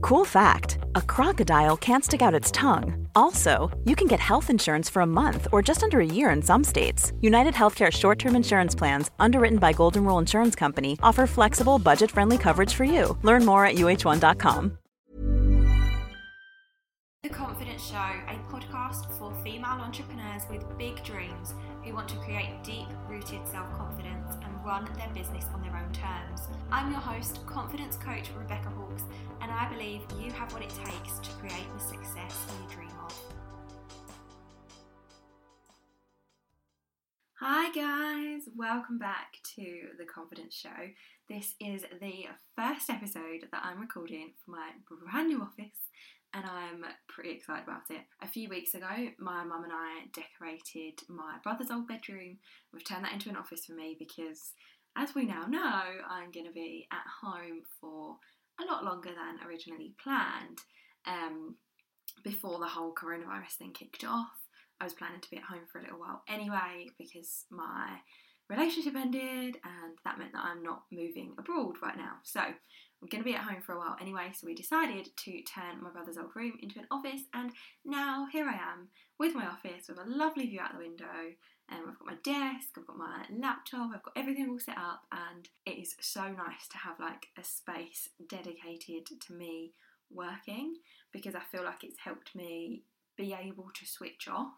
Cool fact a crocodile can't stick out its tongue. Also, you can get health insurance for a month or just under a year in some states. United Healthcare short term insurance plans, underwritten by Golden Rule Insurance Company, offer flexible, budget friendly coverage for you. Learn more at uh1.com. The Confidence Show, a podcast for female entrepreneurs with big dreams who want to create deep rooted self confidence and run their business on their own terms. I'm your host, confidence coach Rebecca Hawkes, and I believe you have what it takes to create the success you dream of. Hi, guys, welcome back to The Confidence Show. This is the first episode that I'm recording for my brand new office and I'm pretty excited about it. A few weeks ago, my mum and I decorated my brother's old bedroom. We've turned that into an office for me because, as we now know, I'm going to be at home for a lot longer than originally planned. Um, before the whole coronavirus thing kicked off, I was planning to be at home for a little while anyway because my relationship ended and that meant that I'm not moving abroad right now. So I'm going to be at home for a while anyway, so we decided to turn my brother's old room into an office, and now here I am with my office with a lovely view out the window. And I've got my desk, I've got my laptop, I've got everything all set up, and it is so nice to have like a space dedicated to me working because I feel like it's helped me be able to switch off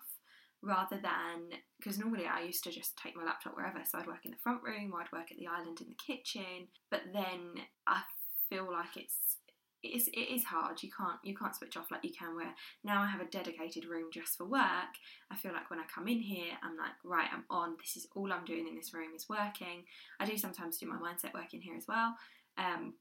rather than because normally I used to just take my laptop wherever, so I'd work in the front room or I'd work at the island in the kitchen, but then I feel like it's it is, it is hard. You can't you can't switch off like you can where now I have a dedicated room just for work. I feel like when I come in here, I'm like, right, I'm on. This is all I'm doing in this room is working. I do sometimes do my mindset work in here as well. Um,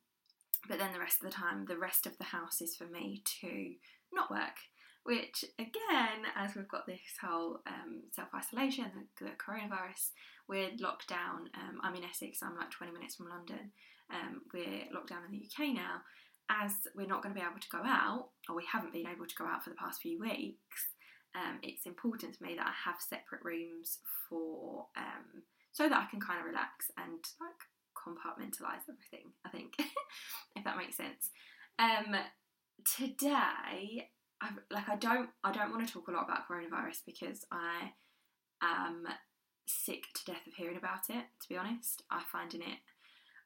but then the rest of the time, the rest of the house is for me to not work. Which again, as we've got this whole um, self isolation, the, the, coronavirus, we're locked down. Um, I'm in Essex. I'm like 20 minutes from London um, we're locked down in the UK now, as we're not going to be able to go out, or we haven't been able to go out for the past few weeks, um, it's important to me that I have separate rooms for um, so that I can kind of relax and like compartmentalize everything. I think, if that makes sense. Um, today, I've, like I don't I don't want to talk a lot about coronavirus because I am sick to death of hearing about it. To be honest, I find in it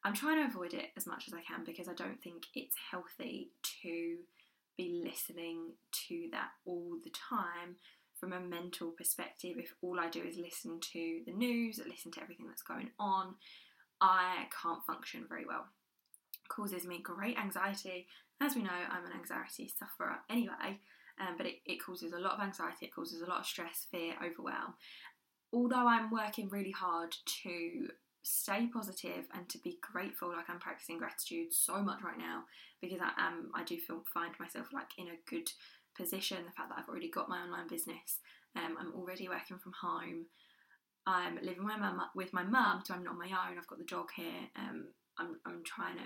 I'm trying to avoid it as much as I can because I don't think it's healthy to be listening to that all the time from a mental perspective. If all I do is listen to the news, listen to everything that's going on, I can't function very well. It causes me great anxiety. As we know, I'm an anxiety sufferer anyway, um, but it, it causes a lot of anxiety, it causes a lot of stress, fear, overwhelm. Although I'm working really hard to stay positive and to be grateful. Like I'm practicing gratitude so much right now because I am I do feel find myself like in a good position. The fact that I've already got my online business, um, I'm already working from home. I'm living with my mum with my mum, so I'm not on my own. I've got the dog here. Um, I'm, I'm trying to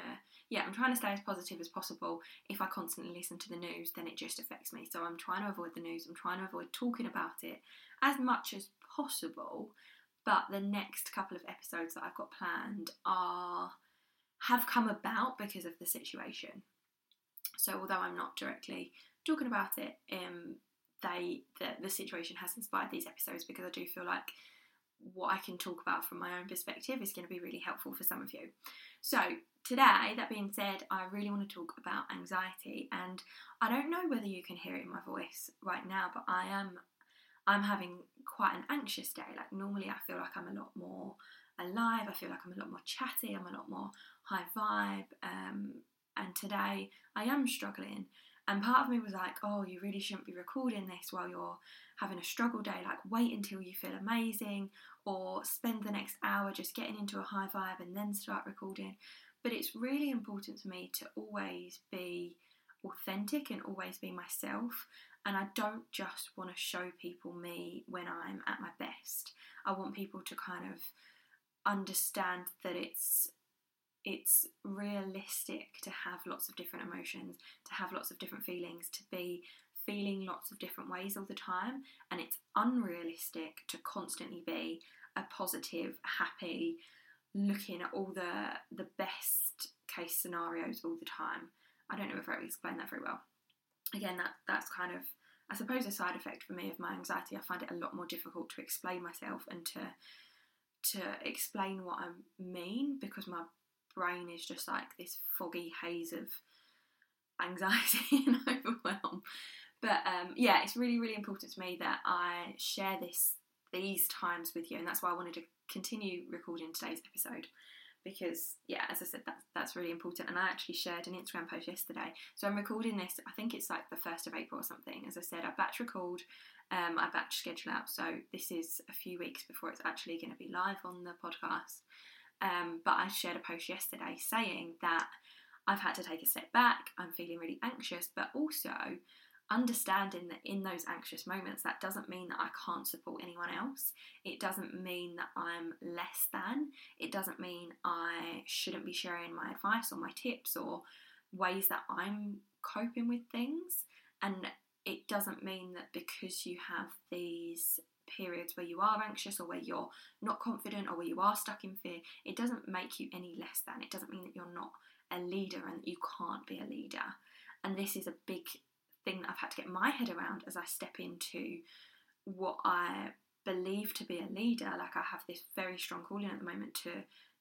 yeah I'm trying to stay as positive as possible. If I constantly listen to the news, then it just affects me. So I'm trying to avoid the news. I'm trying to avoid talking about it as much as possible but the next couple of episodes that I've got planned are have come about because of the situation. So although I'm not directly talking about it, um, they the, the situation has inspired these episodes because I do feel like what I can talk about from my own perspective is going to be really helpful for some of you. So, today, that being said, I really want to talk about anxiety, and I don't know whether you can hear it in my voice right now, but I am I'm having quite an anxious day. Like normally I feel like I'm a lot more alive, I feel like I'm a lot more chatty, I'm a lot more high vibe. Um, and today I am struggling. And part of me was like, oh, you really shouldn't be recording this while you're having a struggle day. Like, wait until you feel amazing, or spend the next hour just getting into a high vibe and then start recording. But it's really important to me to always be authentic and always be myself. And I don't just want to show people me when I'm at my best. I want people to kind of understand that it's it's realistic to have lots of different emotions, to have lots of different feelings, to be feeling lots of different ways all the time, and it's unrealistic to constantly be a positive, happy, looking at all the the best case scenarios all the time. I don't know if I explained that very well. Again, that that's kind of I suppose a side effect for me of my anxiety. I find it a lot more difficult to explain myself and to to explain what I mean because my brain is just like this foggy haze of anxiety and overwhelm. But um, yeah, it's really, really important to me that I share this these times with you, and that's why I wanted to continue recording today's episode because yeah, as I said, that's that's really important. And I actually shared an Instagram post yesterday. So I'm recording this. I think it's like the first of April or something. As I said, I batch record. Um, I batch schedule out. So this is a few weeks before it's actually going to be live on the podcast. Um, but I shared a post yesterday saying that I've had to take a step back. I'm feeling really anxious, but also understanding that in those anxious moments, that doesn't mean that I can't support anyone else. It doesn't mean that I'm less than. It doesn't mean I shouldn't be sharing my advice or my tips or ways that I'm coping with things. And it doesn't mean that because you have these periods where you are anxious or where you're not confident or where you are stuck in fear, it doesn't make you any less than. It doesn't mean that you're not a leader and that you can't be a leader. And this is a big thing that I've had to get my head around as I step into what I believe to be a leader. Like I have this very strong calling at the moment to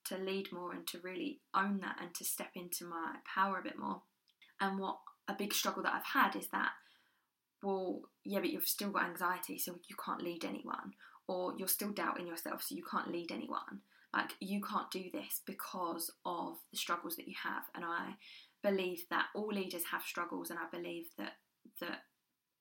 to lead more and to really own that and to step into my power a bit more. And what a big struggle that I've had is that, well, yeah, but you've still got anxiety, so you can't lead anyone, or you're still doubting yourself, so you can't lead anyone. Like you can't do this because of the struggles that you have. And I believe that all leaders have struggles, and I believe that that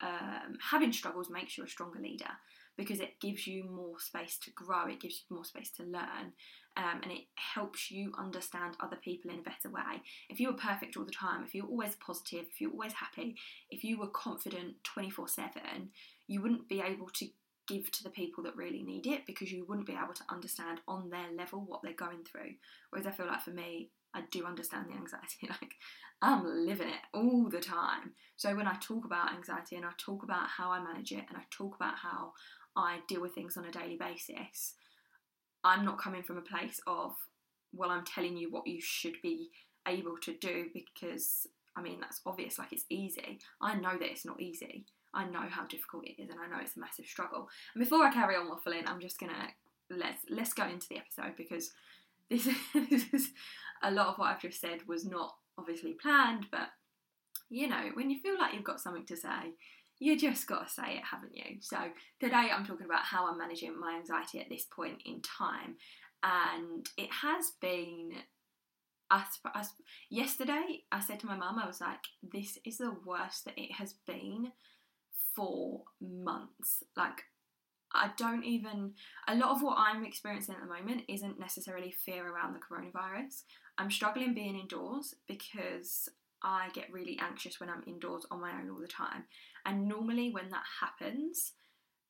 um, having struggles makes you a stronger leader because it gives you more space to grow, it gives you more space to learn, um, and it helps you understand other people in a better way. If you were perfect all the time, if you're always positive, if you're always happy, if you were confident 24 7, you wouldn't be able to give to the people that really need it because you wouldn't be able to understand on their level what they're going through. Whereas I feel like for me, I do understand the anxiety. Like I'm living it all the time. So when I talk about anxiety and I talk about how I manage it and I talk about how I deal with things on a daily basis, I'm not coming from a place of, well, I'm telling you what you should be able to do because I mean that's obvious, like it's easy. I know that it's not easy. I know how difficult it is and I know it's a massive struggle. And before I carry on waffling, I'm just gonna let's let's go into the episode because this, is a lot of what I've just said was not obviously planned, but you know, when you feel like you've got something to say, you just got to say it, haven't you? So today I'm talking about how I'm managing my anxiety at this point in time, and it has been. As, as, yesterday, I said to my mum, I was like, "This is the worst that it has been for months. Like, I don't even. A lot of what I'm experiencing at the moment isn't necessarily fear around the coronavirus. I'm struggling being indoors because I get really anxious when I'm indoors on my own all the time. And normally, when that happens,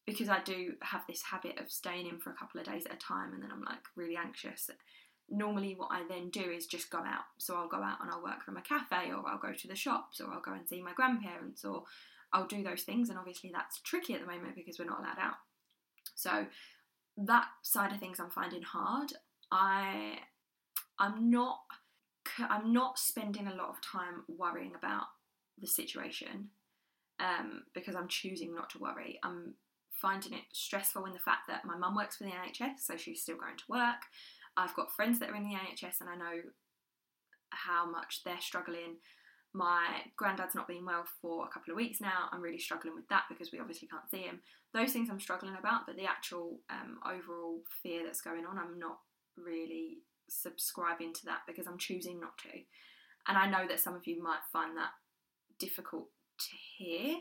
because I do have this habit of staying in for a couple of days at a time and then I'm like really anxious. Normally, what I then do is just go out. So I'll go out and I'll work from a cafe or I'll go to the shops or I'll go and see my grandparents or I'll do those things. And obviously, that's tricky at the moment because we're not allowed out. So, that side of things I'm finding hard. I I'm not I'm not spending a lot of time worrying about the situation um, because I'm choosing not to worry. I'm finding it stressful in the fact that my mum works for the NHS, so she's still going to work. I've got friends that are in the NHS, and I know how much they're struggling. My granddad's not been well for a couple of weeks now. I'm really struggling with that because we obviously can't see him. Those things I'm struggling about, but the actual um, overall fear that's going on, I'm not really subscribing to that because I'm choosing not to. And I know that some of you might find that difficult to hear.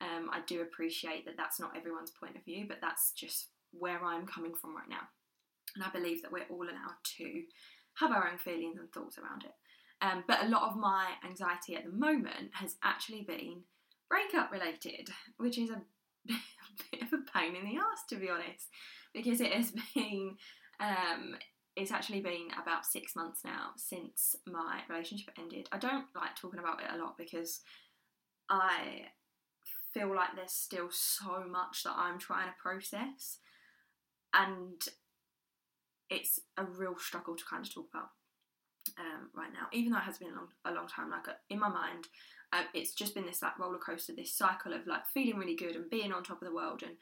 Um, I do appreciate that that's not everyone's point of view, but that's just where I'm coming from right now. And I believe that we're all allowed to have our own feelings and thoughts around it. Um, but a lot of my anxiety at the moment has actually been breakup related, which is a bit of a pain in the ass to be honest, because it has been um, it's actually been about six months now since my relationship ended. I don't like talking about it a lot because I feel like there's still so much that I'm trying to process, and it's a real struggle to kind of talk about um, right now. Even though it has been a long, a long time, like in my mind, um, it's just been this like roller coaster, this cycle of like feeling really good and being on top of the world and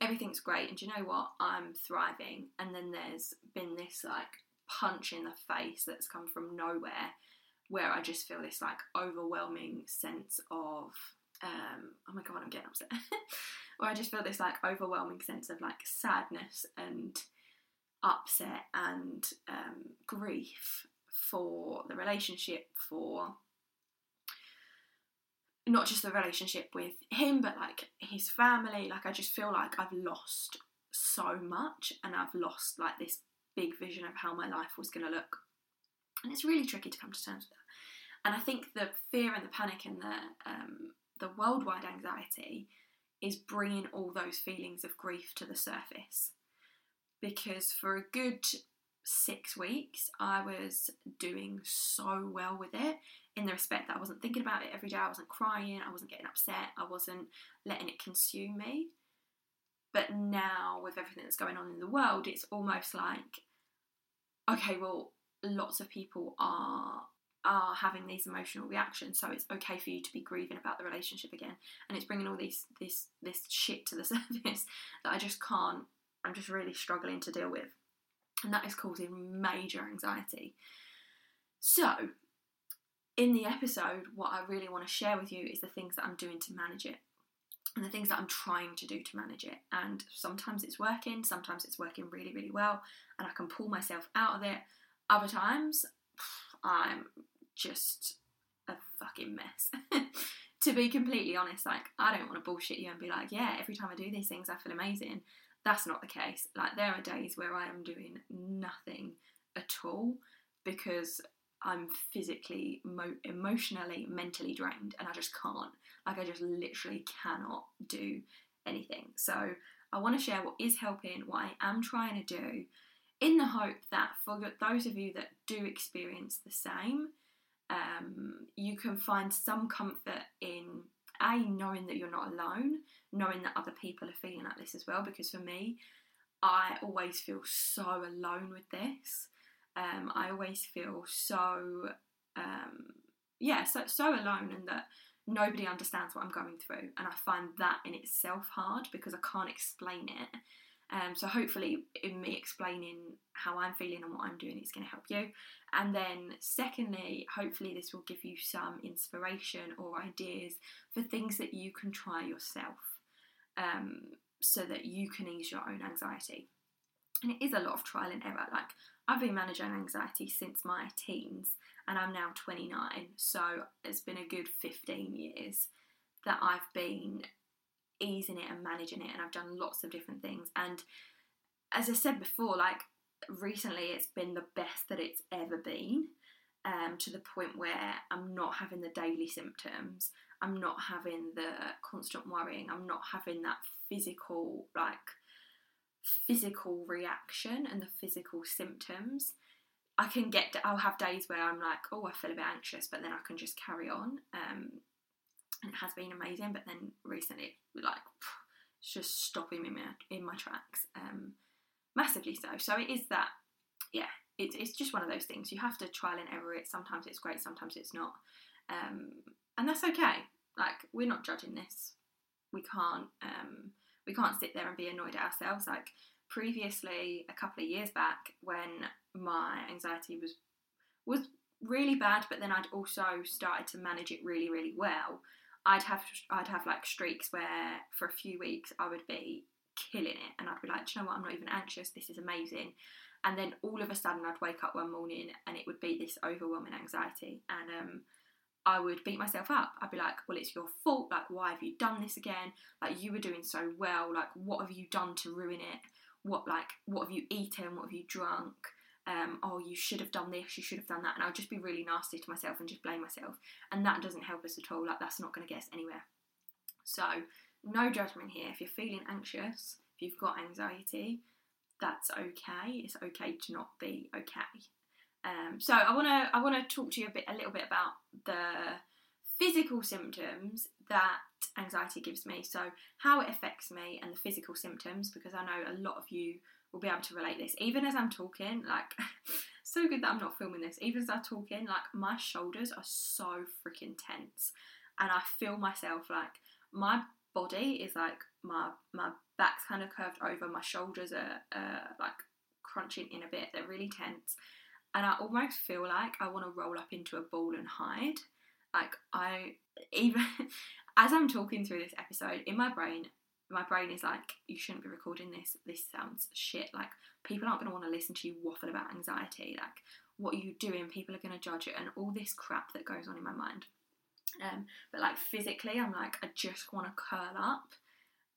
everything's great. And you know what? I'm thriving. And then there's been this like punch in the face that's come from nowhere where I just feel this like overwhelming sense of um, oh my god, I'm getting upset. where I just feel this like overwhelming sense of like sadness and upset and um, grief for the relationship, for not just the relationship with him, but like his family. Like, I just feel like I've lost so much and I've lost like this big vision of how my life was going to look. And it's really tricky to come to terms with that. And I think the fear and the panic and the um, the worldwide anxiety is bringing all those feelings of grief to the surface. Because for a good six weeks, I was doing so well with it in the respect that I wasn't thinking about it every day, I wasn't crying, I wasn't getting upset, I wasn't letting it consume me. But now, with everything that's going on in the world, it's almost like, okay, well, lots of people are are having these emotional reactions so it's okay for you to be grieving about the relationship again and it's bringing all these this this shit to the surface that I just can't I'm just really struggling to deal with and that is causing major anxiety so in the episode, what I really want to share with you is the things that I'm doing to manage it and the things that I'm trying to do to manage it. And sometimes it's working, sometimes it's working really, really well, and I can pull myself out of it. Other times, I'm just a fucking mess. to be completely honest, like, I don't want to bullshit you and be like, yeah, every time I do these things, I feel amazing. That's not the case. Like, there are days where I am doing nothing at all because I'm physically, mo- emotionally, mentally drained, and I just can't. Like, I just literally cannot do anything. So, I want to share what is helping, what I am trying to do, in the hope that for those of you that do experience the same, um, you can find some comfort in a knowing that you're not alone, knowing that other people are feeling like this as well. Because for me, I always feel so alone with this. Um, I always feel so um, yeah so so alone and that nobody understands what I'm going through and I find that in itself hard because I can't explain it. Um, so hopefully in me explaining how I'm feeling and what I'm doing it's going to help you. And then secondly hopefully this will give you some inspiration or ideas for things that you can try yourself um, so that you can ease your own anxiety and it is a lot of trial and error like I've been managing anxiety since my teens and I'm now 29, so it's been a good 15 years that I've been easing it and managing it, and I've done lots of different things. And as I said before, like recently, it's been the best that it's ever been. Um, to the point where I'm not having the daily symptoms, I'm not having the constant worrying, I'm not having that physical like physical reaction and the physical symptoms. I can get, I'll have days where I'm like, oh, I feel a bit anxious, but then I can just carry on. Um, and it has been amazing, but then recently, like, it's just stopping me in my, in my tracks, um, massively so. So it is that, yeah, it's, it's just one of those things. You have to trial and error it. Sometimes it's great, sometimes it's not. Um, and that's okay. Like, we're not judging this. We can't, um, we can't sit there and be annoyed at ourselves. Like previously, a couple of years back, when my anxiety was was really bad, but then I'd also started to manage it really, really well. I'd have I'd have like streaks where for a few weeks I would be killing it, and I'd be like, you know what, I'm not even anxious. This is amazing. And then all of a sudden, I'd wake up one morning and it would be this overwhelming anxiety, and um, I would beat myself up. I'd be like, well, it's your fault. Like, why have you done this again? Like, you were doing so well. Like, what have you done to ruin it? What, like, what have you eaten? What have you drunk? um, oh, you should have done this, you should have done that, and I'll just be really nasty to myself and just blame myself, and that doesn't help us at all. Like that's not going to get us anywhere. So no judgment here. If you're feeling anxious, if you've got anxiety, that's okay. It's okay to not be okay. Um, so I want to I want to talk to you a bit a little bit about the physical symptoms that anxiety gives me. So how it affects me and the physical symptoms because I know a lot of you will be able to relate this. Even as I'm talking, like so good that I'm not filming this. Even as I'm talking, like my shoulders are so freaking tense, and I feel myself like my body is like my my back's kind of curved over, my shoulders are uh, like crunching in a bit. They're really tense, and I almost feel like I want to roll up into a ball and hide. Like I even as I'm talking through this episode in my brain, my brain is like, you shouldn't be recording this. This sounds shit. Like people aren't going to want to listen to you waffle about anxiety. Like what are you doing? People are going to judge it, and all this crap that goes on in my mind. Um, but like physically, I'm like, I just want to curl up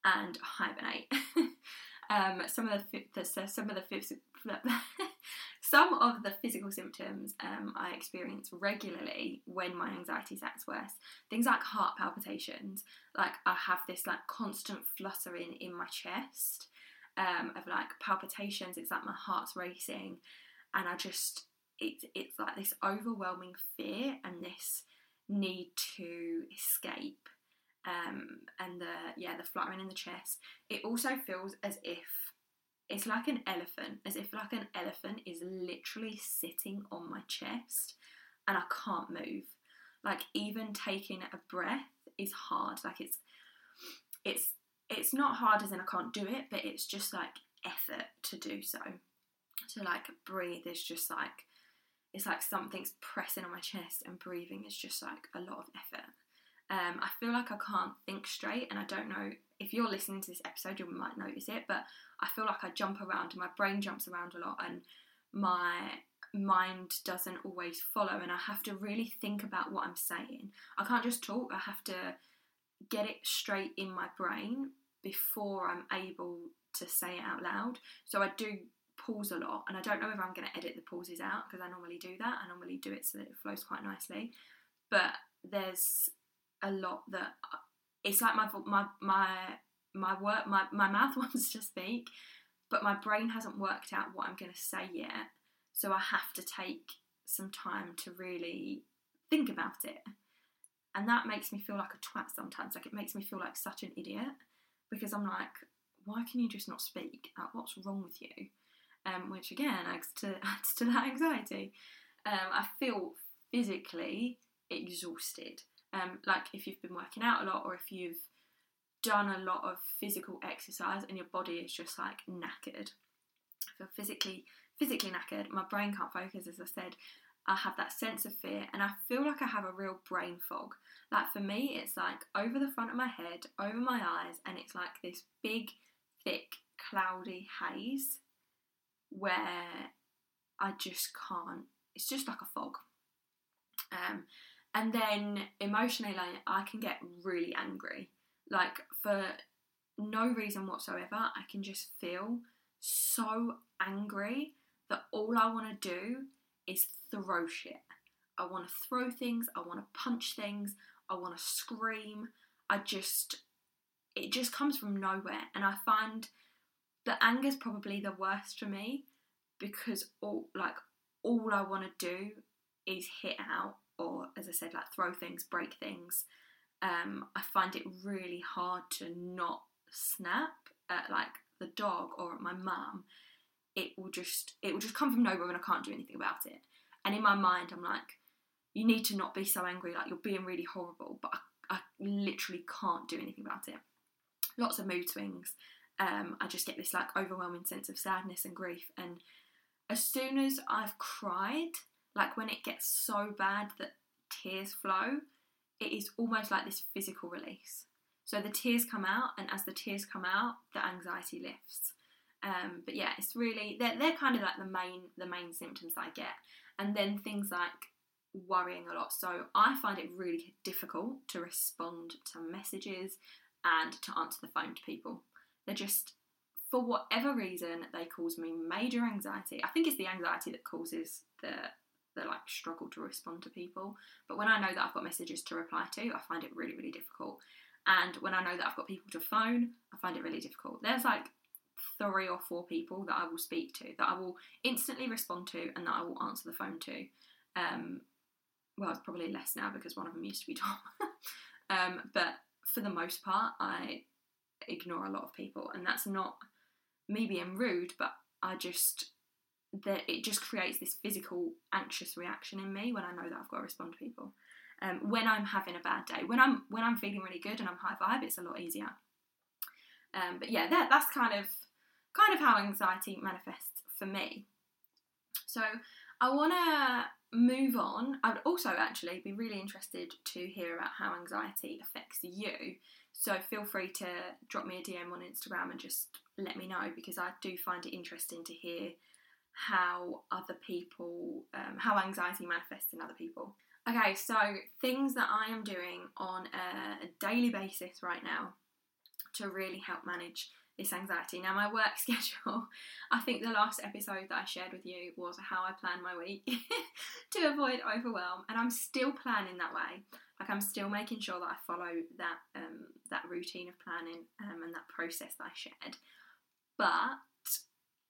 and hibernate. um, some of the, the some of the some of the physical symptoms um, I experience regularly when my anxiety is worse. Things like heart palpitations, like I have this like constant fluttering in my chest um, of like palpitations. It's like my heart's racing, and I just it's it's like this overwhelming fear and this need to escape um, and the yeah the fluttering in the chest. It also feels as if it's like an elephant, as if like an elephant is literally sitting on my chest, and I can't move. Like even taking a breath is hard. Like it's it's it's not hard as in I can't do it, but it's just like effort to do so. To like breathe is just like it's like something's pressing on my chest and breathing is just like a lot of effort. Um, I feel like I can't think straight, and I don't know if you're listening to this episode, you might notice it, but I feel like I jump around, and my brain jumps around a lot, and my mind doesn't always follow, and I have to really think about what I'm saying. I can't just talk, I have to get it straight in my brain before I'm able to say it out loud. So I do pause a lot, and I don't know if I'm going to edit the pauses out because I normally do that. I normally do it so that it flows quite nicely. But there's a lot that it's like my my my my work my my mouth wants to speak, but my brain hasn't worked out what I'm going to say yet. So I have to take some time to really think about it. And that makes me feel like a twat sometimes. Like it makes me feel like such an idiot because I'm like, why can you just not speak? Like, what's wrong with you? Um, which again adds to adds to that anxiety. Um, I feel physically exhausted. Um, like if you've been working out a lot or if you've done a lot of physical exercise and your body is just like knackered. I feel physically physically knackered. My brain can't focus, as I said. I have that sense of fear and I feel like I have a real brain fog. Like for me, it's like over the front of my head, over my eyes, and it's like this big, thick, cloudy haze where I just can't. It's just like a fog. Um, and then emotionally, like, I can get really angry. Like, for no reason whatsoever, I can just feel so angry that all I want to do is throw shit. I want to throw things, I want to punch things, I want to scream. I just, it just comes from nowhere. And I find that anger is probably the worst for me because all, like, all I want to do is hit out or as I said, like throw things, break things, um, I find it really hard to not snap at like the dog or at my mum. It will just it will just come from nowhere and I can't do anything about it. And in my mind, I'm like, you need to not be so angry, like you're being really horrible, but I, I literally can't do anything about it. Lots of mood swings. Um, I just get this like overwhelming sense of sadness and grief. And as soon as I've cried, like when it gets so bad that tears flow, it is almost like this physical release. So the tears come out, and as the tears come out, the anxiety lifts. Um, but yeah, it's really they're, they're kind of like the main the main symptoms I get, and then things like worrying a lot. So I find it really difficult to respond to messages and to answer the phone to people. They're just for whatever reason, they cause me major anxiety. I think it's the anxiety that causes the the like struggle to respond to people. But when I know that I've got messages to reply to, I find it really, really difficult. And when I know that I've got people to phone, I find it really difficult. There's like three or four people that I will speak to, that I will instantly respond to, and that I will answer the phone to. Um, well, it's probably less now because one of them used to be Tom. um, but for the most part, I ignore a lot of people, and that's not me being rude, but I just that it just creates this physical anxious reaction in me when I know that I've got to respond to people. Um, when I'm having a bad day, when I'm when I'm feeling really good and I'm high vibe, it's a lot easier. Um, but yeah, that, that's kind of kind of how anxiety manifests for me. So I want to move on. I'd also actually be really interested to hear about how anxiety affects you. So feel free to drop me a DM on Instagram and just let me know because I do find it interesting to hear how other people, um, how anxiety manifests in other people. Okay, so things that I am doing on a, daily basis right now to really help manage this anxiety. Now, my work schedule, I think the last episode that I shared with you was how I plan my week to avoid overwhelm, and I'm still planning that way. Like I'm still making sure that I follow that um, that routine of planning um, and that process that I shared. But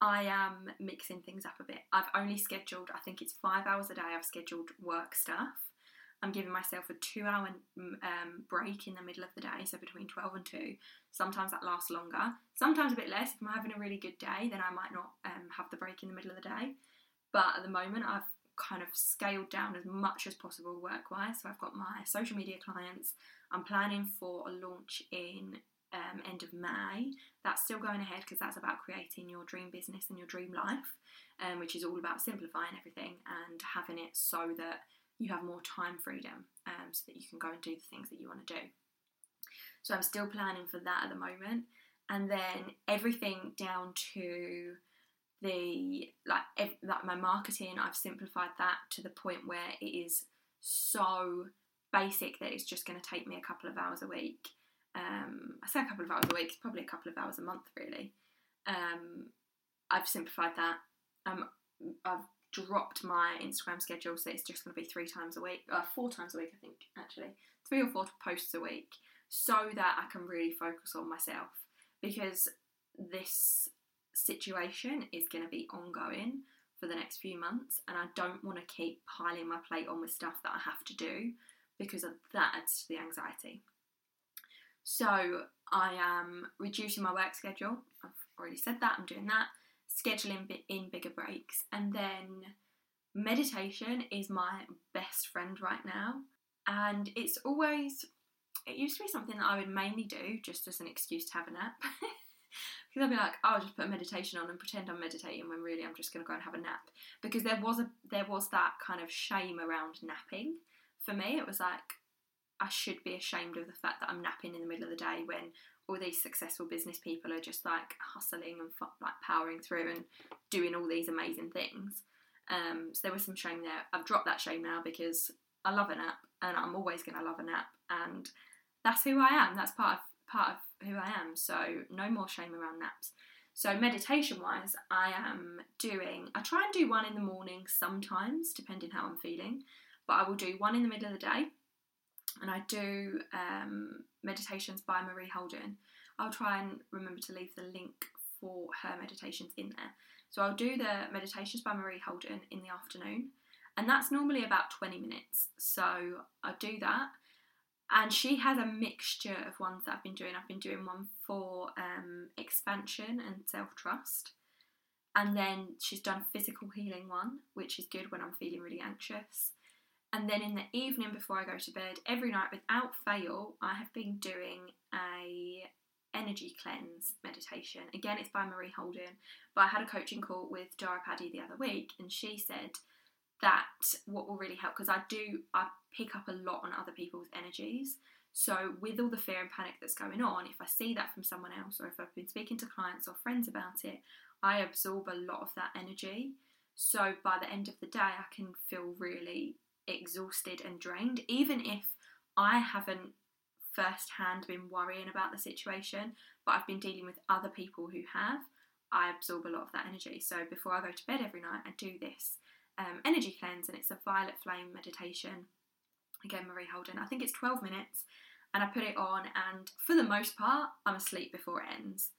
I am mixing things up a bit. I've only scheduled, I think it's five hours a day. I've scheduled work stuff. I'm giving myself a two hour um, break in the middle of the day, so between 12 and 2. Sometimes that lasts longer, sometimes a bit less. If I'm having a really good day, then I might not um, have the break in the middle of the day. But at the moment, I've kind of scaled down as much as possible work wise. So I've got my social media clients. I'm planning for a launch in um, end of May. That's still going ahead because that's about creating your dream business and your dream life, um, which is all about simplifying everything and having it so that you have more time freedom um, so that you can go and do the things that you want to do. So I'm still planning for that at the moment. And then everything down to the like ev- like my marketing I've simplified that to the point where it is so basic that it's just going to take me a couple of hours a week um, I say a couple of hours a week, it's probably a couple of hours a month really. Um, I've simplified that. Um, I've dropped my Instagram schedule, so it's just going to be three times a week, uh, four times a week, I think, actually, three or four posts a week, so that I can really focus on myself because this situation is going to be ongoing for the next few months, and I don't want to keep piling my plate on with stuff that I have to do because that adds to the anxiety. So I am reducing my work schedule. I've already said that, I'm doing that. Scheduling in bigger breaks. And then meditation is my best friend right now. And it's always, it used to be something that I would mainly do just as an excuse to have a nap. because I'd be like, oh, I'll just put meditation on and pretend I'm meditating when really I'm just going to go and have a nap. Because there was a there was that kind of shame around napping. For me, it was like, I should be ashamed of the fact that I'm napping in the middle of the day when all these successful business people are just like hustling and like powering through and doing all these amazing things. Um, so there was some shame there. I've dropped that shame now because I love a nap and I'm always going to love a nap and that's who I am. That's part of part of who I am. So no more shame around naps. So meditation wise, I am doing. I try and do one in the morning sometimes, depending how I'm feeling. But I will do one in the middle of the day and I do um, meditations by Marie Houlden. I'll try and remember to leave the link for her meditations in there. So I'll do the meditations by Marie Houlden in the afternoon, and that's normally about 20 minutes. So I do that, and she has a mixture of ones that I've been doing. I've been doing one for um, expansion and self trust, and then she's done physical healing one, which is good when I'm feeling really anxious. And then in the evening before I go to bed, every night without fail, I have been doing a energy cleanse meditation. Again, it's by Marie Houlden, but I had a coaching call with Dara Paddy the other week, and she said that what will really help because I do I pick up a lot on other people's energies. So with all the fear and panic that's going on, if I see that from someone else or if I've been speaking to clients or friends about it, I absorb a lot of that energy. So by the end of the day, I can feel really exhausted and drained, even if I haven't firsthand been worrying about the situation, but I've been dealing with other people who have. I absorb a lot of that energy. So before I go to bed every night, I do this um, energy cleanse, and it's a violet flame meditation. Again, Marie Houlden. I think it's 12 minutes, and I put it on, and for the most part, I'm asleep before it ends.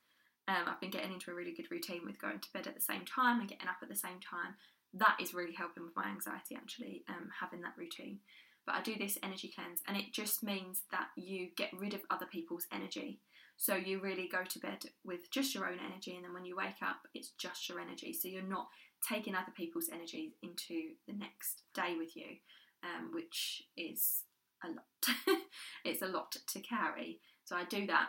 Um, I've been getting into a really good routine with going to bed at the same time and getting up at the same time. That is really helping with my anxiety, actually, um, having that routine. But I do this energy cleanse, and it just means that you get rid of other people's energy. So you really go to bed with just your own energy, and then when you wake up, it's just your energy. So you're not taking other people's energy into the next day with you, um, which is a lot. it's a lot to carry. So I do that.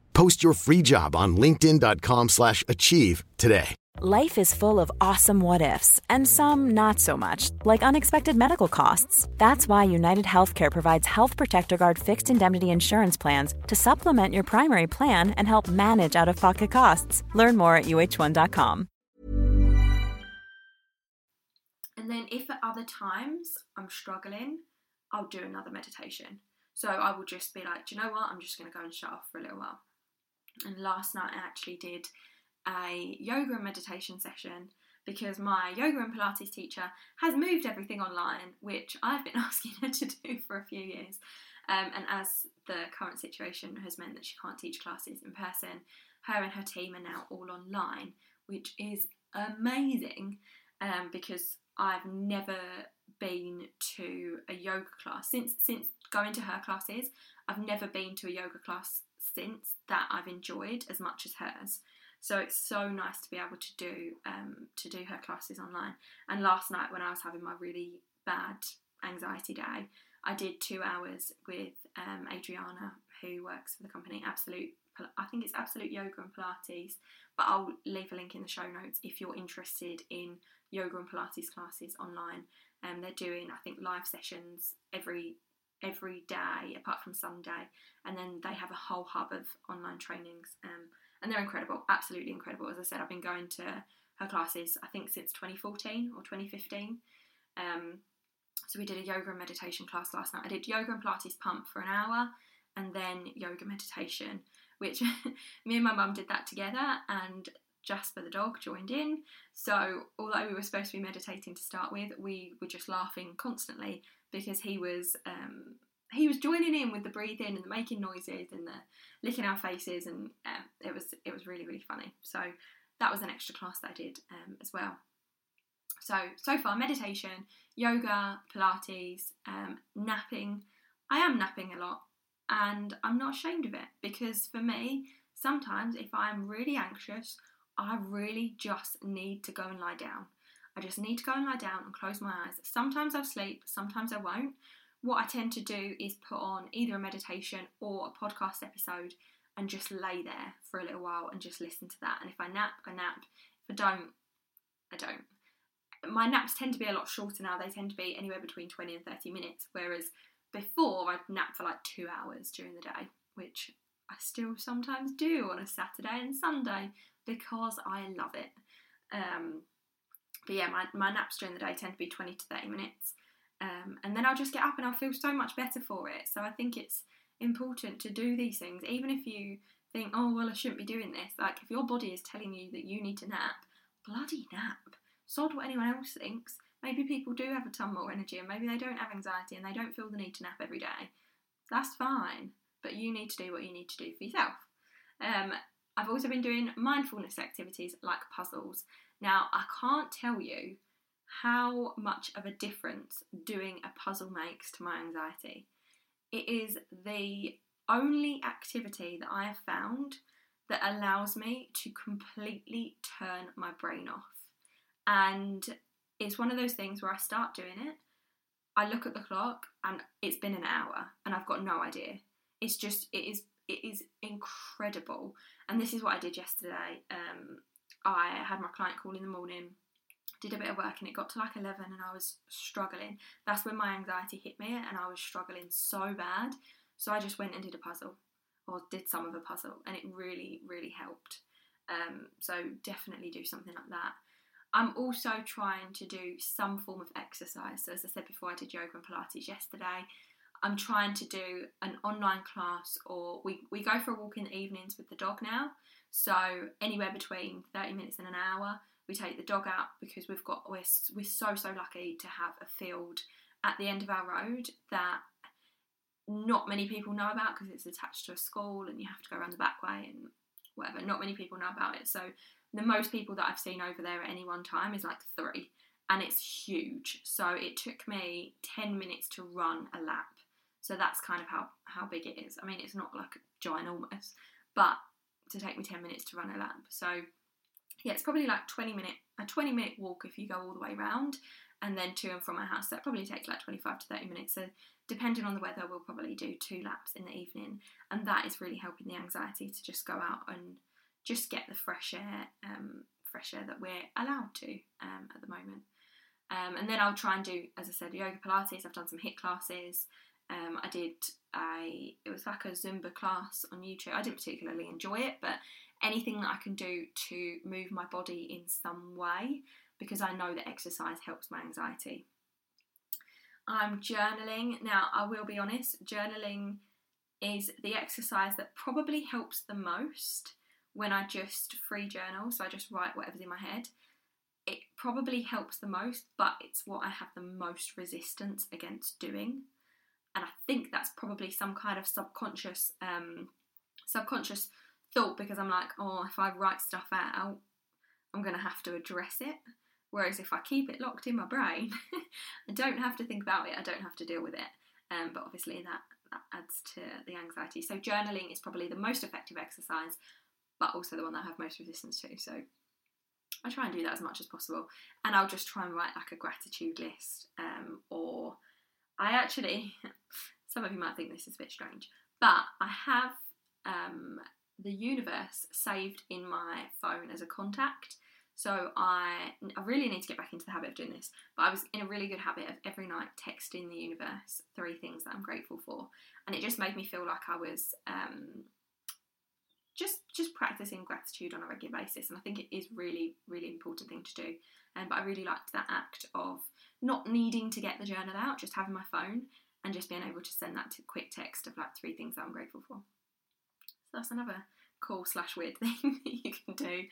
Post your free job on linkedin.com slash achieve today. Life is full of awesome what ifs, and some not so much, like unexpected medical costs. That's why United Healthcare provides Health Protector Guard fixed indemnity insurance plans to supplement your primary plan and help manage out of pocket costs. Learn more at uh1.com. And then if at other times I'm struggling, I'll do another meditation. So I will just be like, do you know what? I'm just going to go and shut off for a little while. And last night I actually did a yoga and meditation session because my yoga and Pilates teacher has moved everything online, which I've been asking her to do for a few years. Um, and as the current situation has meant that she can't teach classes in person, her and her team are now all online, which is amazing um, because I've never been to a yoga class since since going to her classes. I've never been to a yoga class since that I've enjoyed as much as hers. So it's so nice to be able to do um, to do her classes online. And last night when I was having my really bad anxiety day, I did two hours with um, Adriana, who works for the company Absolute. I think it's Absolute Yoga and Pilates, but I'll leave a link in the show notes if you're interested in yoga and Pilates classes online. And um, they're doing, I think, live sessions every every day apart from Sunday, and then they have a whole hub of online trainings. Um, and they're incredible, absolutely incredible. As I said, I've been going to her classes I think since 2014 or 2015. Um, so we did a yoga and meditation class last night. I did yoga and Pilates pump for an hour, and then yoga meditation, which me and my mum did that together, and Jasper the dog joined in. So although we were supposed to be meditating to start with, we were just laughing constantly because he was um, he was joining in with the breathing and the making noises and the licking our faces, and um, it was it was really really funny. So that was an extra class that I did um, as well. So so far, meditation, yoga, Pilates, um, napping. I am napping a lot, and I'm not ashamed of it because for me, sometimes if I'm really anxious, I really just need to go and lie down. I just need to go and lie down and close my eyes. Sometimes I'll sleep, sometimes I won't what I tend to do is put on either a meditation or a podcast episode and just lay there for a little while and just listen to that. And if I nap, I nap. If I don't, I don't. My naps tend to be a lot shorter now. They tend to be anywhere between 20 and 30 minutes, whereas before I'd nap for like two hours during the day, which I still sometimes do on a Saturday and Sunday because I love it. Um, but yeah, my, my naps during the day tend to be 20 to 30 minutes. Um, and then I'll just get up and I'll feel so much better for it. So I think it's important to do these things, even if you think, oh, well, I shouldn't be doing this. Like, if your body is telling you that you need to nap, bloody nap. Sod what anyone else thinks. Maybe people do have a ton more energy and maybe they don't have anxiety and they don't feel the need to nap every day. That's fine, but you need to do what you need to do for yourself. Um, I've also been doing mindfulness activities like puzzles. Now, I can't tell you how much of a difference doing a puzzle makes to my anxiety. It is the only activity that I have found that allows me to completely turn my brain off. And it's one of those things where I start doing it, I look at the clock and it's been an hour and I've got no idea. It's just it is it is incredible. And this is what I did yesterday. Um, I had my client call in the morning, did a bit of work, and it got to like 11 and I was struggling. That's when my anxiety hit me and I was struggling so bad. So I just went and did a puzzle or did some of a puzzle and it really, really helped. Um, so definitely do something like that. I'm also trying to do some form of exercise. So, as I said before, I did yoga and Pilates yesterday. I'm trying to do an online class, or we, we go for a walk in the evenings with the dog now. So, anywhere between 30 minutes and an hour, we take the dog out because we've got, we're, we're so, so lucky to have a field at the end of our road that not many people know about because it's attached to a school and you have to go around the back way and whatever. Not many people know about it. So the most people that I've seen over there at any one time is like three, and it's huge. So it took me 10 minutes to run a lap. So that's kind of how, how big it is. I mean, it's not like ginormous, but to take me 10 minutes to run a lap. So yeah, it's probably like 20 minute a 20 minute walk if you go all the way around and then to and from my house. That probably takes like 25 to 30 minutes. So depending on the weather, we'll probably do two laps in the evening, and that is really helping the anxiety to just go out and just get the fresh air, um, fresh air that we're allowed to um, at the moment. Um, and then I'll try and do, as I said, yoga Pilates. I've done some HIIT classes. Um, I did a, it was like a Zumba class on YouTube. I didn't particularly enjoy it, but anything that I can do to move my body in some way because I know that exercise helps my anxiety. I'm journaling. Now, I will be honest, journaling is the exercise that probably helps the most when I just free journal, so I just write whatever's in my head. It probably helps the most, but it's what I have the most resistance against doing. And I think that's probably some kind of subconscious um, subconscious thought because I'm like, oh, if I write stuff out, I'm gonna have to address it. Whereas if I keep it locked in my brain, I don't have to think about it, I don't have to deal with it. Um, but obviously, that, that adds to the anxiety. So, journaling is probably the most effective exercise, but also the one that I have most resistance to. So, I try and do that as much as possible. And I'll just try and write like a gratitude list. Um, or I actually, some of you might think this is a bit strange, but I have um, the universe saved in my phone as a contact. So I, I really need to get back into the habit of doing this. But I was in a really good habit of every night texting the universe three things that I'm grateful for, and it just made me feel like I was um, just just practicing gratitude on a regular basis. And I think it is really really important thing to do. Um, but I really liked that act of not needing to get the journal out, just having my phone and just being able to send that to quick text of like three things that I'm grateful for. So that's another cool slash weird thing that you can do.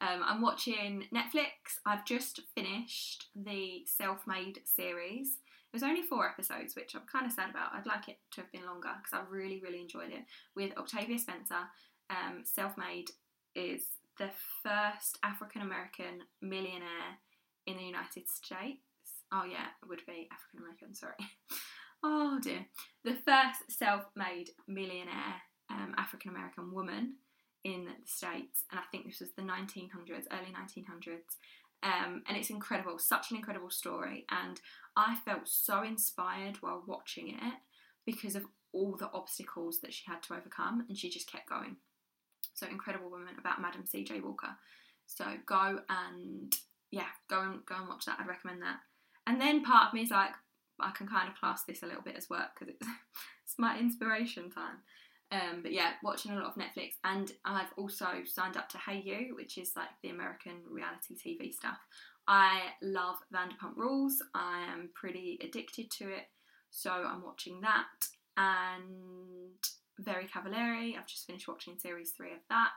Um, I'm watching Netflix. I've just finished the Self Made series. It was only four episodes, which I'm kind of sad about. I'd like it to have been longer because I really, really enjoyed it. With Octavia Spencer, um, Self Made is the first African American millionaire in the United States. Oh, yeah, it would be African American, sorry. oh dear. The first self made millionaire um, African American woman in the States, and I think this was the 1900s, early 1900s. Um, and it's incredible, such an incredible story. And I felt so inspired while watching it because of all the obstacles that she had to overcome, and she just kept going. So, incredible woman about Madam C.J. Walker. So, go and yeah, go and go and watch that. I'd recommend that. And then part of me is like, I can kind of class this a little bit as work because it's, it's my inspiration time. Um, but yeah, watching a lot of Netflix, and I've also signed up to Hayu, which is like the American reality TV stuff. I love Vanderpump Rules. I am pretty addicted to it, so I'm watching that. and Very Cavallari. I've just finished watching series three of that.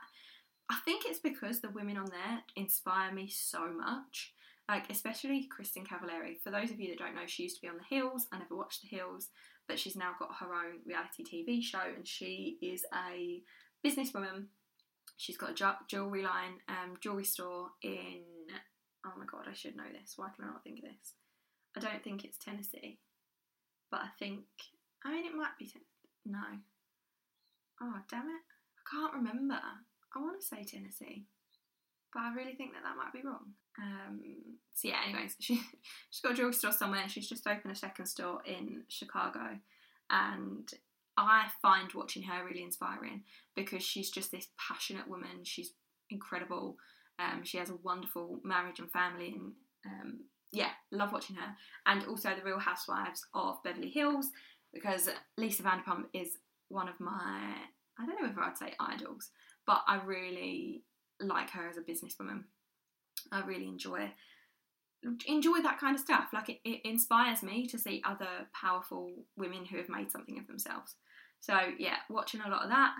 I think it's because the women on there inspire me so much. Like, especially Kristin Cavallari. For those of you that don't know, she used to be on The Hills. I never watched The Hills, but she's now got her own reality TV show and she is a businesswoman. She's got a jewelry line, um, jewelry store in. Oh my god, I should know this. Why can I not think of this? I don't think it's Tennessee, but I think. I mean, it might be. Ten- no. Oh, damn it. I can't remember. I want to say Tennessee, but I really think that that might be wrong. Um, so yeah, anyways, she she's got a jewelry store somewhere. She's just opened a second store in Chicago, and I find watching her really inspiring because she's just this passionate woman. She's incredible. Um, she has a wonderful marriage and family, and um, yeah, love watching her. And also the Real Housewives of Beverly Hills because Lisa Vanderpump is one of my I don't know if I'd say idols, but I really like her as a businesswoman. I really enjoy enjoy that kind of stuff. Like it, it inspires me to see other powerful women who have made something of themselves. So yeah, watching a lot of that,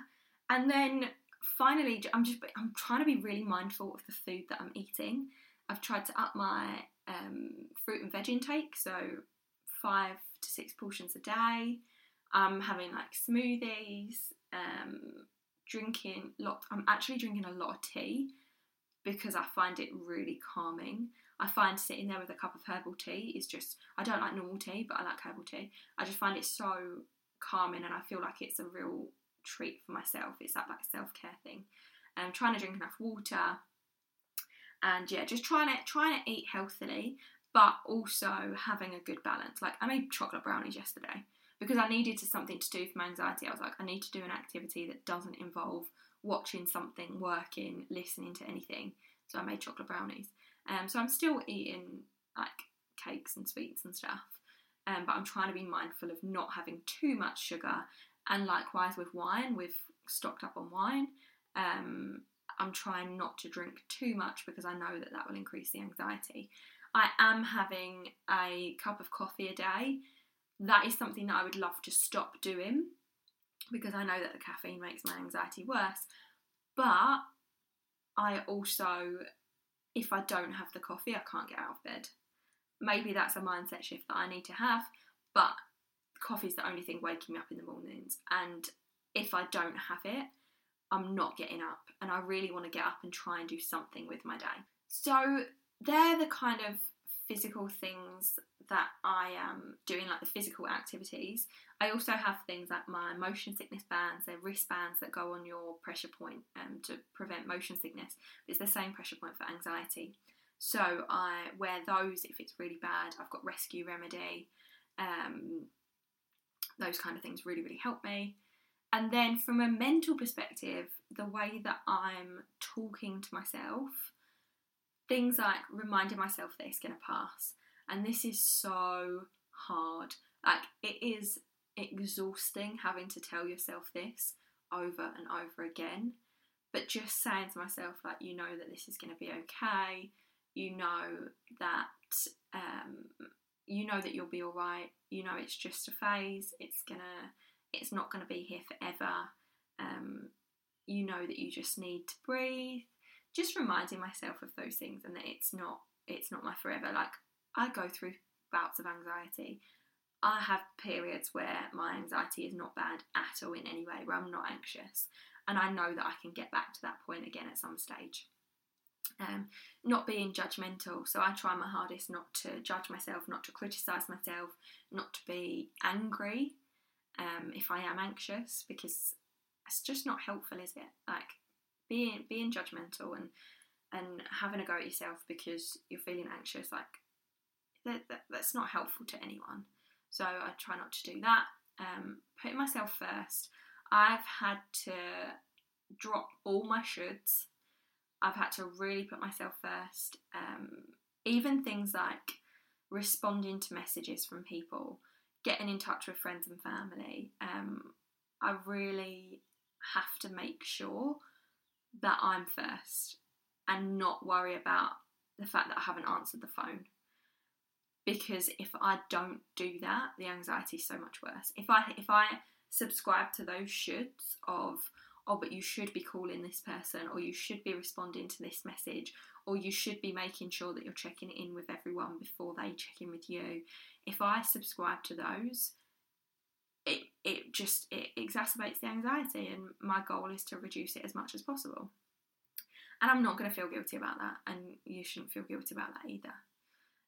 and then finally, I'm just I'm trying to be really mindful of the food that I'm eating. I've tried to up my um, fruit and veg intake, so five to six portions a day. I'm having like smoothies, um, drinking lot. I'm actually drinking a lot of tea because I find it really calming. I find sitting there with a cup of herbal tea is just, I don't like normal tea, but I like herbal tea. I just find it so calming and I feel like it's a real treat for myself. It's that like self care thing. And I'm trying to drink enough water and yeah, just trying to trying to eat healthily, but also having a good balance. Like I made chocolate brownies yesterday because I needed to something to do for my anxiety. I was like, I need to do an activity that doesn't involve watching something, working, listening to anything. So I made chocolate brownies. Um, so I'm still eating like cakes and sweets and stuff, um, but I'm trying to be mindful of not having too much sugar. And likewise with wine, we've stocked up on wine. Um, I'm trying not to drink too much because I know that that will increase the anxiety. I am having a cup of coffee a day. That is something that I would love to stop doing because I know that the caffeine makes my anxiety worse. But I also, if I don't have the coffee, I can't get out of bed. Maybe that's a mindset shift that I need to have, but coffee is the only thing waking me up in the mornings. And if I don't have it, I'm not getting up, and I really want to get up and try and do something with my day. So, they're the kind of physical things that I am doing, like the physical activities. I also have things like my motion sickness bands, they're wristbands that go on your pressure point um, to prevent motion sickness. It's the same pressure point for anxiety. So I wear those if it's really bad. I've got Rescue Remedy. Um, those kind of things really, really help me. And then from a mental perspective, the way that I'm talking to myself, things like reminding myself that it's going to pass. And this is so hard. Like, it is exhausting having to tell yourself this over and over again. But just saying to myself, like, you know that this is going to be okay. You know that, um, you know that you'll be all right. You know it's just a phase. It's gonna, it's not going to be here forever. Um, you know that you just need to breathe. Just reminding myself of those things and that it's not, it's not my forever. Like I go through bouts of anxiety. I have periods where my anxiety is not bad at all in any way, where I'm not anxious, and I know that I can get back to that point again at some stage. Um, not being judgmental, so I try my hardest not to judge myself, not to criticize myself, not to be angry um, if I am anxious, because it's just not helpful, is it? Like being being judgmental and and having a go at yourself because you're feeling anxious, like that, that, that's not helpful to anyone. So I try not to do that. Um, putting myself first. I've had to drop all my shoulds. I've had to really put myself first. Um, even things like responding to messages from people, getting in touch with friends and family. Um, I really have to make sure that I'm first and not worry about the fact that I haven't answered the phone because if I don't do that, the anxiety is so much worse. If I if I subscribe to those shoulds of, oh, but you should be calling this person, or you should be responding to this message, or you should be making sure that you're checking in with everyone before they check in with you. If I subscribe to those, it just it exacerbates the anxiety and my goal is to reduce it as much as possible. And I'm not going to feel guilty about that, and you shouldn't feel guilty about that either.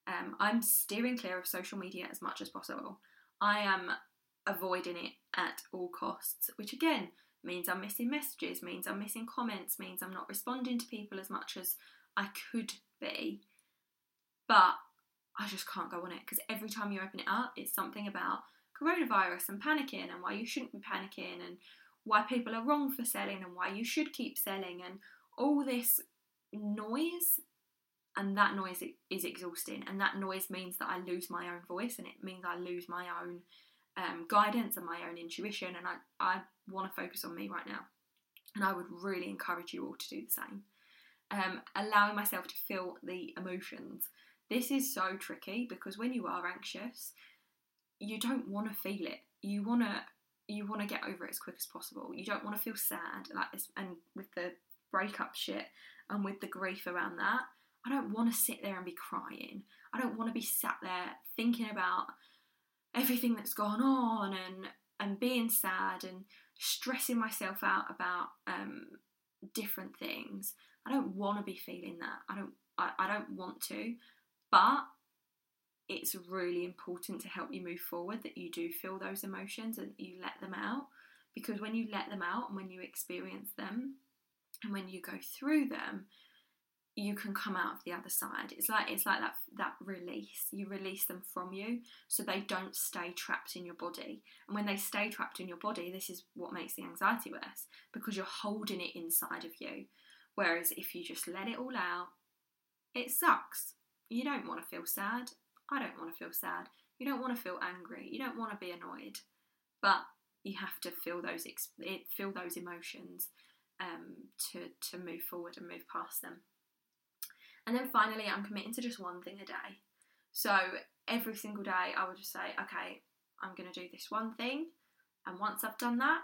Um, I'm steering clear of social media as much as possible. I am avoiding it at all costs, which again means I'm missing messages, means I'm missing comments, means I'm not responding to people as much as I could be. But I just can't go on it because every time you open it up, it's something about coronavirus and panicking and why you shouldn't be panicking and why people are wrong for selling and why you should keep selling and all this noise. And that noise is exhausting. And that noise means that i lose my own voice and it means i lose my own um, guidance and my own intuition. And i, I want to focus on me right now. And i would really encourage you all to do the same. Um, allowing myself to feel the emotions. This is so tricky because when you are anxious you don't want to feel it. You want to you want to get over it as quick as possible. You don't want to feel sad like this, and with the breakup shit and with the grief around that, I don't want to sit there and be crying. I don't want to be sat there thinking about everything that's gone on and and being sad and stressing myself out about um, different things. I don't want to be feeling that. I don't. I, I don't want to. But it's really important to help you move forward that you do feel those emotions and you let them out. Because when you let them out and when you experience them and when you go through them you can come out of the other side. It's like it's like that that release. You release them from you so they don't stay trapped in your body. And when they stay trapped in your body this is what makes the anxiety worse because you're holding it inside of you. Whereas if you just let it all out it sucks. You don't want to feel sad I don't want to feel sad. You don't want to feel angry. You don't want to be annoyed. But you have to feel those feel those emotions um, to to move forward and move past them. And then finally, I'm committing to just one thing a day. So every single day, I would just say, okay, I'm going to do this one thing, and once I've done that,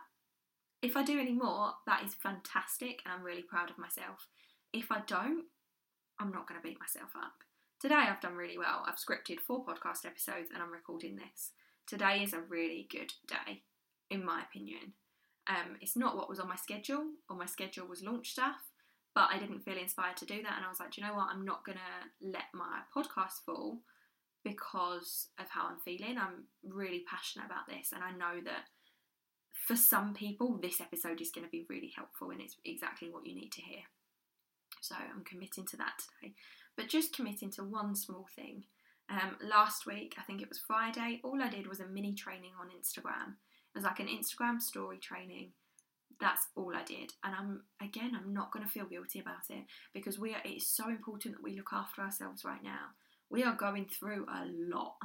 if I do any more, that is fantastic, and I'm really proud of myself. If I don't, I'm not going to beat myself up. Today I've done really well. I've scripted four podcast episodes and I'm recording this. Today is a really good day, in my opinion. Um, it's not what was on my schedule, or my schedule was launch stuff, but I didn't feel inspired to do that. And I was like, you know what? I'm not going to let my podcast fall because of how I'm feeling. I'm really passionate about this, and I know that for some people, this episode is going to be really helpful and it's exactly what you need to hear. So I'm committing to that today but just committing to one small thing. Um, last week, I think it was Friday, all I did was a mini training on Instagram. It was like an Instagram story training. That's all I did. And I'm again, I'm not going to feel guilty about it because we are. It's so important that we look after ourselves right now. We are going through a lot.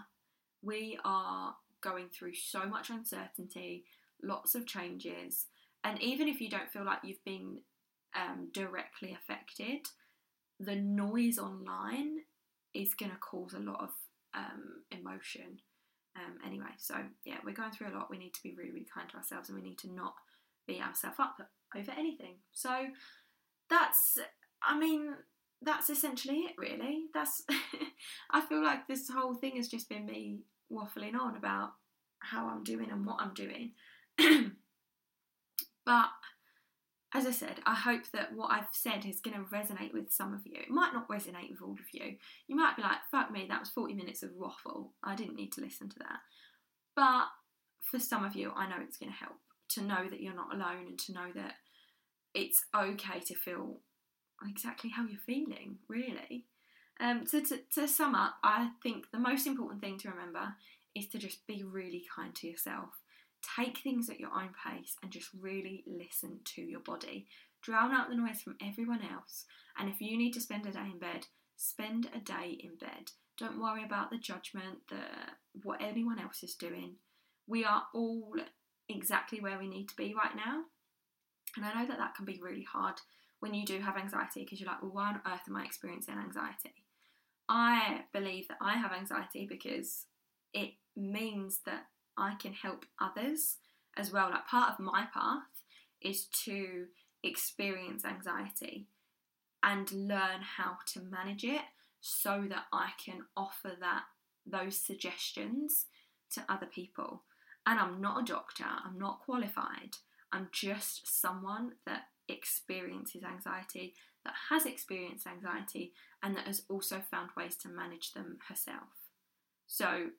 We are going through so much uncertainty, lots of changes, and even if you don't feel like you've been um, directly affected, the noise online is going to cause a lot of um, emotion. Um, anyway, so yeah, we're going through a lot. We need to be really, really kind to ourselves and we need to not beat ourselves up over anything. So that's, I mean, that's essentially it, really. That's, I feel like this whole thing has just been me waffling on about how I'm doing and what I'm doing. but as I said, I hope that what I've said is going to resonate with some of you. It might not resonate with all of you. You might be like, fuck me, that was 40 minutes of waffle. I didn't need to listen to that. But for some of you, I know it's going to help to know that you're not alone and to know that it's okay to feel exactly how you're feeling, really. Um, so to, to sum up, I think the most important thing to remember is to just be really kind to yourself Take things at your own pace and just really listen to your body. Drown out the noise from everyone else. And if you need to spend a day in bed, spend a day in bed. Don't worry about the judgment, the what anyone else is doing. We are all exactly where we need to be right now. And I know that that can be really hard when you do have anxiety because you're like, well, why on earth am I experiencing anxiety? I believe that I have anxiety because it means that I can help others as well. Like part of my path is to experience anxiety and learn how to manage it so that I can offer that those suggestions to other people. And I'm not a doctor, I'm not qualified. I'm just someone that experiences anxiety, that has experienced anxiety, and that has also found ways to manage them herself. So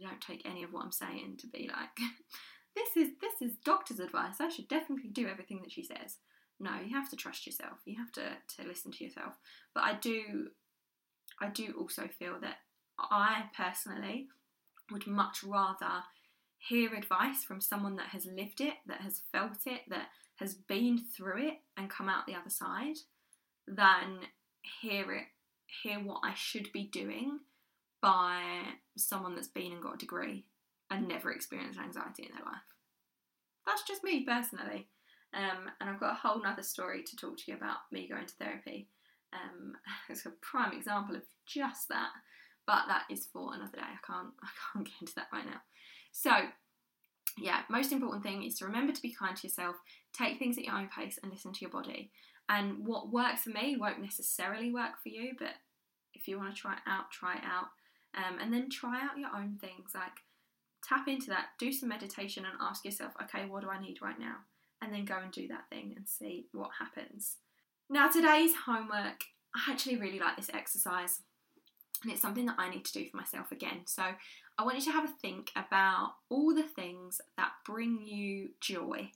don't take any of what I'm saying to be like, this is this is doctor's advice. I should definitely do everything that she says. No, you have to trust yourself. You have to, to listen to yourself. But I do I do also feel that I personally would much rather hear advice from someone that has lived it, that has felt it, that has been through it and come out the other side than hear it hear what I should be doing by someone that's been and got a degree and never experienced anxiety in their life. That's just me personally. Um, and I've got a whole nother story to talk to you about me going to therapy. Um, it's a prime example of just that, but that is for another day. I can't I can't get into that right now. So yeah, most important thing is to remember to be kind to yourself, take things at your own pace, and listen to your body. And what works for me won't necessarily work for you, but if you want to try it out, try it out. Um, and then try out your own things. Like tap into that, do some meditation, and ask yourself, okay, what do I need right now? And then go and do that thing and see what happens. Now, today's homework, I actually really like this exercise, and it's something that I need to do for myself again. So, I want you to have a think about all the things that bring you joy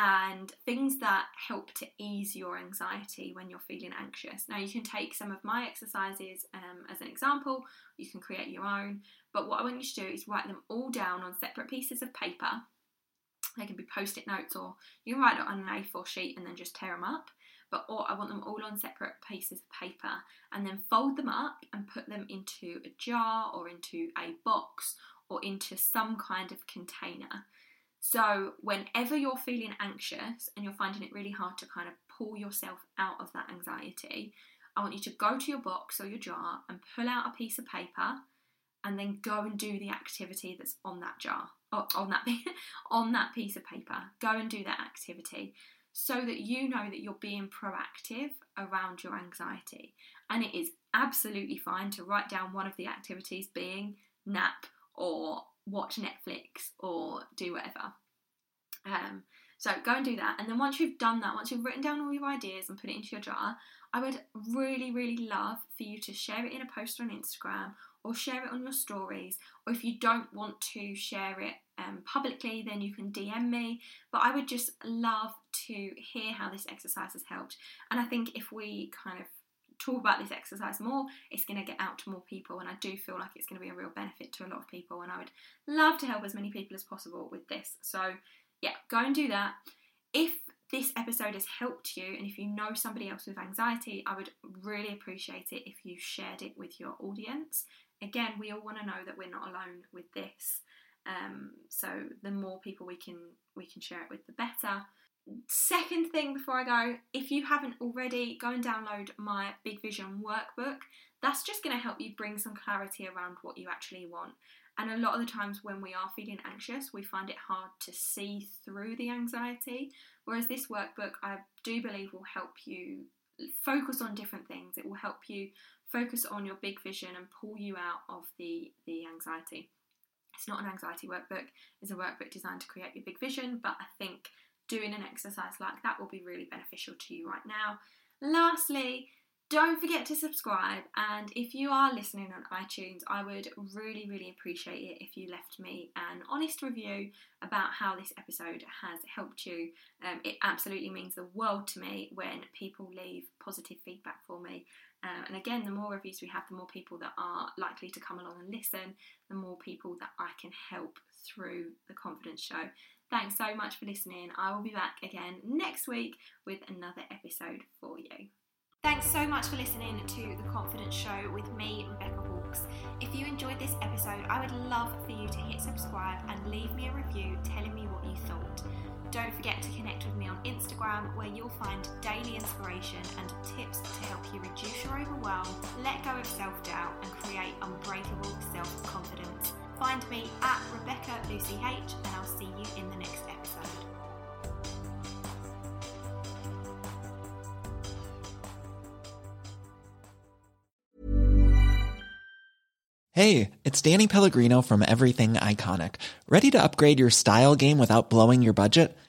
and things that help to ease your anxiety when you're feeling anxious. Now, you can take some of my exercises um, as an example, you can create your own, but what I want you to do is write them all down on separate pieces of paper. They can be post it notes, or you can write it on an A4 sheet and then just tear them up. But or I want them all on separate pieces of paper and then fold them up and put them into a jar or into a box or into some kind of container. So, whenever you're feeling anxious and you're finding it really hard to kind of pull yourself out of that anxiety, I want you to go to your box or your jar and pull out a piece of paper and then go and do the activity that's on that jar on that on that piece of paper. Go and do that activity so that you know that you're being proactive around your anxiety. And it is absolutely fine to write down one of the activities being nap or watch Netflix or do whatever. Um, so go and do that. And then once you've done that, once you've written down all your ideas and put it into your jar, I would really, really love for you to share it in a post on Instagram or share it on your stories. Or if you don't want to share it um, publicly, then you can DM me. But I would just love to hear how this exercise has helped. And I think if we kind of talk about this exercise more, it's going to get out to more people. And I do feel like it's going to be a real benefit to a lot of people. And I would love to help as many people as possible with this. So, yeah, go and do that. If this episode has helped you and if you know somebody else with anxiety, I would really appreciate it if you shared it with your audience. Again, we all want to know that we're not alone with this. Um, so the more people we can we can share it with, the better second thing before I go, if you haven't already, go and download my Big Vision workbook. That's just going to help you bring some clarity around what you actually want. And a lot of the times when we are feeling anxious, we find it hard to see through the anxiety. Whereas this workbook, I do believe, will help you focus on different things. It will help you focus on your big vision and pull you out of the, the anxiety. It's not an anxiety workbook, it's a workbook designed to create your big vision, but I think doing an exercise like that will be really beneficial to you right now. Lastly, don't forget to subscribe, and if you are listening on iTunes, I would really, really appreciate it if you left me an honest review about how this episode has helped you. Um, it absolutely means the world to me when people leave positive feedback for me. Um, and again, the more reviews we have, the more people that are likely to come along and listen, the more people that I can help through the Confidence Show. Thanks so much for listening. I will be back again next week with another episode for you. Thanks so much for listening to The Confidence Show with me, Rebecca Hawkes. If you enjoyed this episode, I would love for you to hit subscribe and leave me a review telling me what you thought. Don't forget to connect with me on Instagram where you'll find daily inspiration and tips to help you reduce your overwhelm, let go of self doubt, and create unbreakable self confidence. Find me at Rebecca Lucy H, and I'll see you in the next episode. Hey, it's Danny Pellegrino from Everything Iconic. Ready to upgrade your style game without blowing your budget?